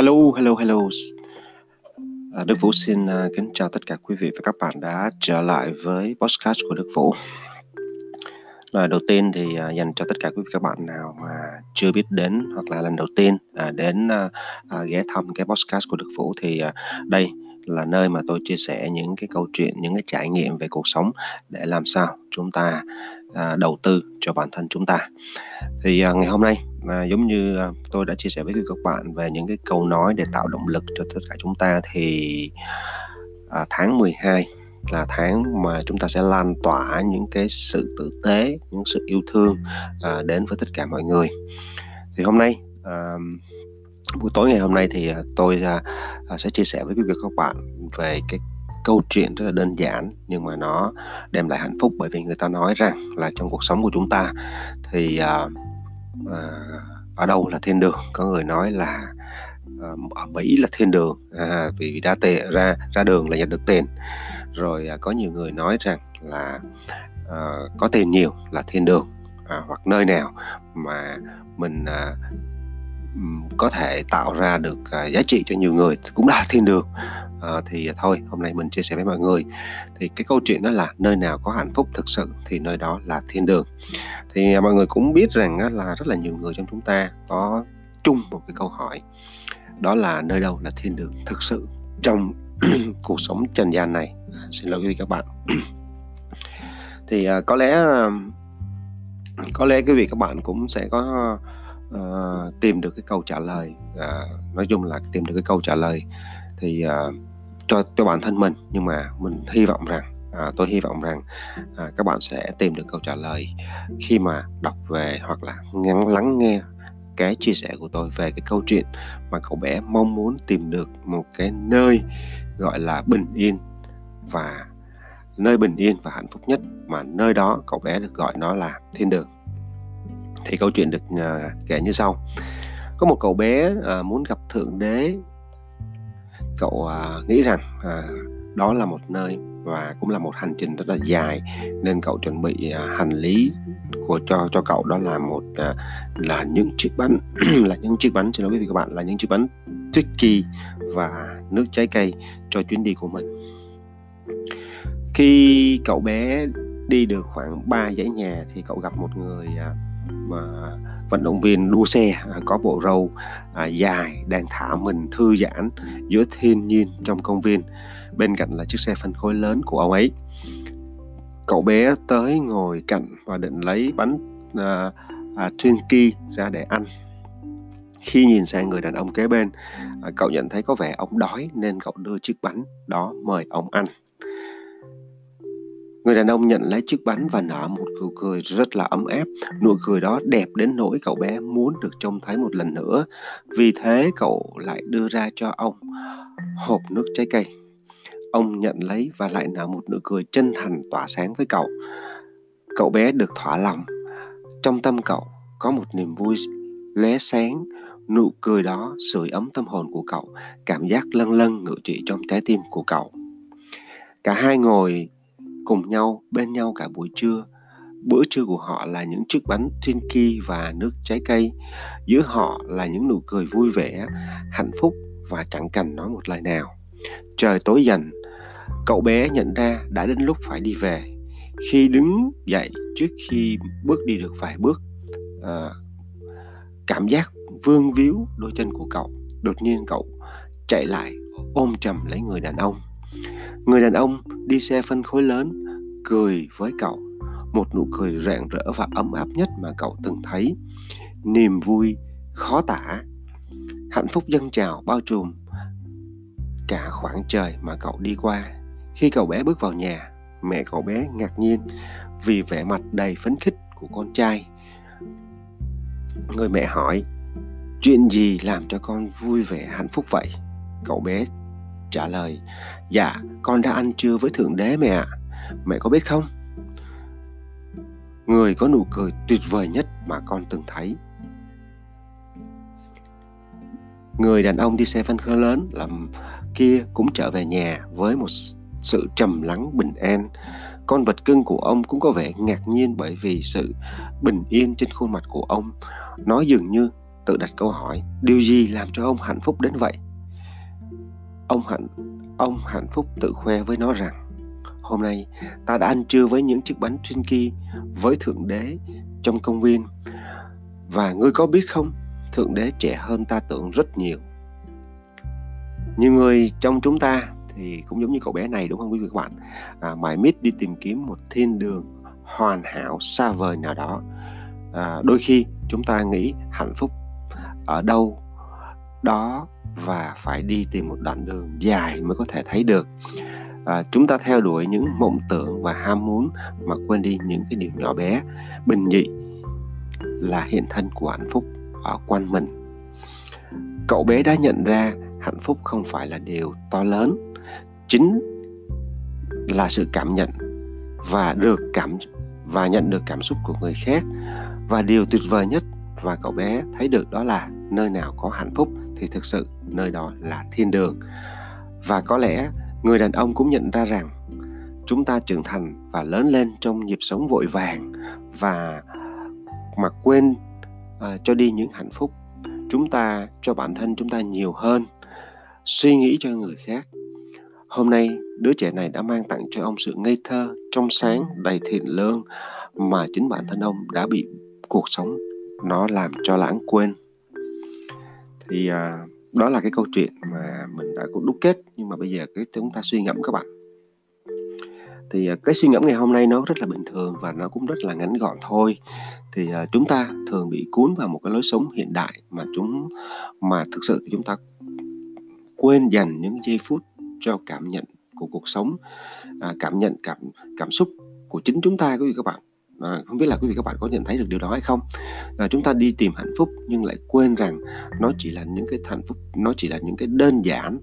Hello, hello, hello. À, Đức Vũ xin à, kính chào tất cả quý vị và các bạn đã trở lại với podcast của Đức Vũ. Lời đầu tiên thì à, dành cho tất cả quý vị các bạn nào mà chưa biết đến hoặc là lần đầu tiên à, đến ghé thăm cái podcast của Đức Vũ thì đây là nơi mà tôi chia sẻ những cái câu chuyện, những cái trải nghiệm về cuộc sống để làm sao chúng ta à, đầu tư cho bản thân chúng ta. Thì à, ngày hôm nay à, giống như à, tôi đã chia sẻ với các bạn về những cái câu nói để tạo động lực cho tất cả chúng ta thì à, tháng 12 là tháng mà chúng ta sẽ lan tỏa những cái sự tử tế, những sự yêu thương à, đến với tất cả mọi người. Thì hôm nay à, buổi tối ngày hôm nay thì à, tôi à, à, sẽ chia sẻ với quý vị các bạn về cái câu chuyện rất là đơn giản nhưng mà nó đem lại hạnh phúc bởi vì người ta nói rằng là trong cuộc sống của chúng ta thì à, à, ở đâu là thiên đường? Có người nói là à, ở Mỹ là thiên đường. À, vì ra tệ ra ra đường là nhận được tiền rồi à, có nhiều người nói rằng là à, có tiền nhiều là thiên đường. À, hoặc nơi nào mà mình à, có thể tạo ra được à, giá trị cho nhiều người cũng là thiên đường à, thì thôi hôm nay mình chia sẻ với mọi người. Thì cái câu chuyện đó là nơi nào có hạnh phúc thực sự thì nơi đó là thiên đường. Thì à, mọi người cũng biết rằng á, là rất là nhiều người trong chúng ta có chung một cái câu hỏi. Đó là nơi đâu là thiên đường thực sự trong cuộc sống trần gian này? À, xin lỗi quý vị các bạn. Thì à, có lẽ có lẽ quý vị các bạn cũng sẽ có uh, tìm được cái câu trả lời. Uh, nói chung là tìm được cái câu trả lời. Thì uh, cho cho bản thân mình. Nhưng mà mình hy vọng rằng à, tôi hy vọng rằng à, các bạn sẽ tìm được câu trả lời khi mà đọc về hoặc là ngắn lắng nghe cái chia sẻ của tôi về cái câu chuyện mà cậu bé mong muốn tìm được một cái nơi gọi là bình yên và nơi bình yên và hạnh phúc nhất mà nơi đó cậu bé được gọi nó là thiên đường. Thì câu chuyện được uh, kể như sau. Có một cậu bé uh, muốn gặp thượng đế cậu uh, nghĩ rằng uh, đó là một nơi và cũng là một hành trình rất là dài nên cậu chuẩn bị uh, hành lý của cho cho cậu đó là một uh, là những chiếc bánh là những chiếc bánh xin lỗi quý vị các bạn là những chiếc bánh tricky và nước trái cây cho chuyến đi của mình. Khi cậu bé đi được khoảng 3 dãy nhà thì cậu gặp một người uh, mà vận động viên đua xe à, có bộ râu à, dài đang thả mình thư giãn giữa thiên nhiên trong công viên. Bên cạnh là chiếc xe phân khối lớn của ông ấy. Cậu bé tới ngồi cạnh và định lấy bánh à, à, Twinkie ra để ăn. Khi nhìn sang người đàn ông kế bên à, cậu nhận thấy có vẻ ông đói nên cậu đưa chiếc bánh đó mời ông ăn. Người đàn ông nhận lấy chiếc bánh và nở một nụ cười rất là ấm áp. Nụ cười đó đẹp đến nỗi cậu bé muốn được trông thấy một lần nữa. Vì thế cậu lại đưa ra cho ông hộp nước trái cây. Ông nhận lấy và lại nở một nụ cười chân thành tỏa sáng với cậu. Cậu bé được thỏa lòng. Trong tâm cậu có một niềm vui lóe sáng. Nụ cười đó sưởi ấm tâm hồn của cậu, cảm giác lân lân ngự trị trong trái tim của cậu. Cả hai ngồi cùng nhau bên nhau cả buổi trưa. Bữa trưa của họ là những chiếc bánh Twinkie và nước trái cây. Giữa họ là những nụ cười vui vẻ, hạnh phúc và chẳng cần nói một lời nào. Trời tối dần, cậu bé nhận ra đã đến lúc phải đi về. Khi đứng dậy trước khi bước đi được vài bước, à, cảm giác vương víu đôi chân của cậu. Đột nhiên cậu chạy lại ôm chầm lấy người đàn ông. Người đàn ông đi xe phân khối lớn, cười với cậu. Một nụ cười rạng rỡ và ấm áp nhất mà cậu từng thấy. Niềm vui, khó tả. Hạnh phúc dâng trào bao trùm cả khoảng trời mà cậu đi qua. Khi cậu bé bước vào nhà, mẹ cậu bé ngạc nhiên vì vẻ mặt đầy phấn khích của con trai. Người mẹ hỏi, chuyện gì làm cho con vui vẻ, hạnh phúc vậy? Cậu bé trả lời dạ con đã ăn trưa với thượng đế mẹ ạ. Mẹ có biết không? Người có nụ cười tuyệt vời nhất mà con từng thấy. Người đàn ông đi xe phân khối lớn làm kia cũng trở về nhà với một sự trầm lắng bình an. Con vật cưng của ông cũng có vẻ ngạc nhiên bởi vì sự bình yên trên khuôn mặt của ông. Nó dường như tự đặt câu hỏi, điều gì làm cho ông hạnh phúc đến vậy? Ông hạnh ông hạnh phúc tự khoe với nó rằng hôm nay ta đã ăn trưa với những chiếc bánh trinky với thượng đế trong công viên. Và ngươi có biết không thượng đế trẻ hơn ta tưởng rất nhiều. Nhiều người trong chúng ta thì cũng giống như cậu bé này đúng không quý vị các bạn? À, mãi miết đi tìm kiếm một thiên đường hoàn hảo xa vời nào đó. À, đôi khi chúng ta nghĩ hạnh phúc ở đâu đó và phải đi tìm một đoạn đường dài mới có thể thấy được. À, chúng ta theo đuổi những mộng tưởng và ham muốn mà quên đi những cái điều nhỏ bé. Bình dị là hiện thân của hạnh phúc ở quanh mình. Cậu bé đã nhận ra hạnh phúc không phải là điều to lớn chính là sự cảm nhận và được cảm và nhận được cảm xúc của người khác. Và điều tuyệt vời nhất và cậu bé thấy được đó là nơi nào có hạnh phúc thì thực sự nơi đó là thiên đường. Và có lẽ người đàn ông cũng nhận ra rằng chúng ta trưởng thành và lớn lên trong nhịp sống vội vàng và mà quên uh, cho đi những hạnh phúc. Chúng ta cho bản thân chúng ta nhiều hơn suy nghĩ cho người khác. Hôm nay đứa trẻ này đã mang tặng cho ông sự ngây thơ trong sáng đầy thiện lương mà chính bản thân ông đã bị cuộc sống nó làm cho lãng quên thì à, đó là cái câu chuyện mà mình đã cũng đúc kết nhưng mà bây giờ cái chúng ta suy ngẫm các bạn. Thì à, cái suy ngẫm ngày hôm nay nó rất là bình thường và nó cũng rất là ngắn gọn thôi. Thì à, chúng ta thường bị cuốn vào một cái lối sống hiện đại mà chúng mà thực sự thì chúng ta quên dành những giây phút cho cảm nhận của cuộc sống à, cảm nhận cảm cảm xúc của chính chúng ta quý vị các bạn. À, không biết là quý vị các bạn có nhận thấy được điều đó hay không? À, chúng ta đi tìm hạnh phúc nhưng lại quên rằng nó chỉ là những cái hạnh phúc nó chỉ là những cái đơn giản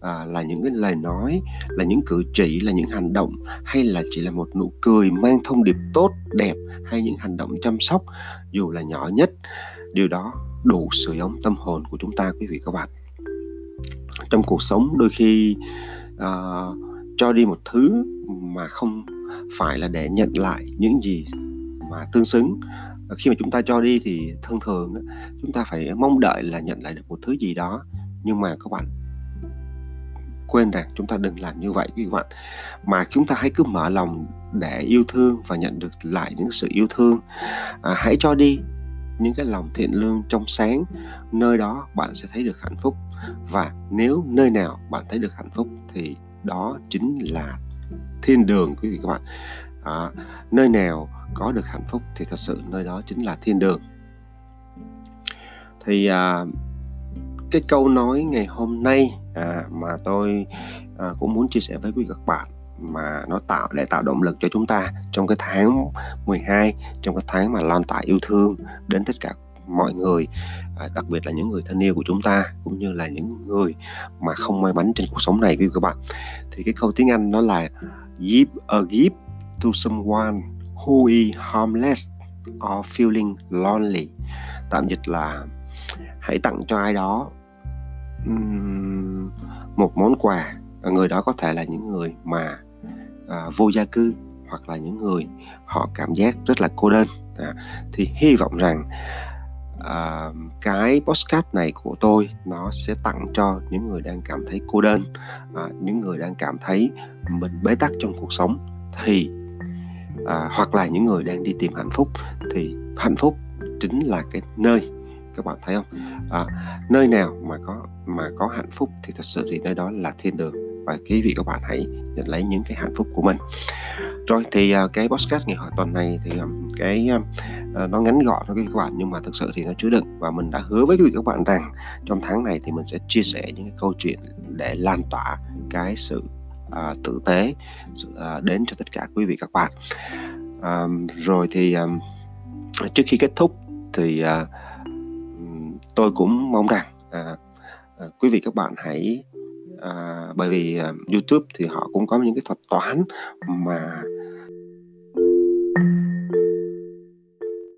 à, là những cái lời nói là những cử chỉ là những hành động hay là chỉ là một nụ cười mang thông điệp tốt đẹp hay những hành động chăm sóc dù là nhỏ nhất. Điều đó đủ sưởi ấm tâm hồn của chúng ta quý vị các bạn. Trong cuộc sống đôi khi uh, cho đi một thứ mà không phải là để nhận lại những gì mà tương xứng khi mà chúng ta cho đi thì thông thường chúng ta phải mong đợi là nhận lại được một thứ gì đó. Nhưng mà các bạn quên rằng chúng ta đừng làm như vậy các bạn. Mà chúng ta hãy cứ mở lòng để yêu thương và nhận được lại những sự yêu thương. À, hãy cho đi những cái lòng thiện lương trong sáng. Nơi đó bạn sẽ thấy được hạnh phúc. Và nếu nơi nào bạn thấy được hạnh phúc thì đó chính là thiên đường quý vị các bạn. À, nơi nào có được hạnh phúc thì thật sự nơi đó chính là thiên đường. Thì à, cái câu nói ngày hôm nay à, mà tôi à, cũng muốn chia sẻ với quý vị các bạn mà nó tạo để tạo động lực cho chúng ta trong cái tháng 12 trong cái tháng mà lan tỏa yêu thương đến tất cả mọi người à, đặc biệt là những người thân yêu của chúng ta cũng như là những người mà không may mắn trên cuộc sống này quý vị các bạn. Thì cái câu tiếng Anh nó là give a gift to someone who is homeless or feeling lonely. Tạm dịch là hãy tặng cho ai đó um, một món quà. Người đó có thể là những người mà à, vô gia cư hoặc là những người họ cảm giác rất là cô đơn. À, thì hy vọng rằng à, cái postcard này của tôi nó sẽ tặng cho những người đang cảm thấy cô đơn à, những người đang cảm thấy mình bế tắc trong cuộc sống. Thì à, hoặc là những người đang đi tìm hạnh phúc thì hạnh phúc chính là cái nơi các bạn thấy không? À, nơi nào mà có mà có hạnh phúc thì thật sự thì nơi đó là thiên đường. Và quý vị các bạn hãy nhận lấy những cái hạnh phúc của mình. Rồi thì uh, cái podcast ngày hội tuần này thì um, cái uh, nó ngắn gọn thôi các bạn nhưng mà thực sự thì nó chứa đựng. Và mình đã hứa với quý vị các bạn rằng trong tháng này thì mình sẽ chia sẻ những cái câu chuyện để lan tỏa cái sự à, tử tế à, đến cho tất cả quý vị các bạn. À, rồi thì à, trước khi kết thúc thì à, tôi cũng mong rằng à, à, quý vị các bạn hãy à, bởi vì à, YouTube thì họ cũng có những cái thuật toán mà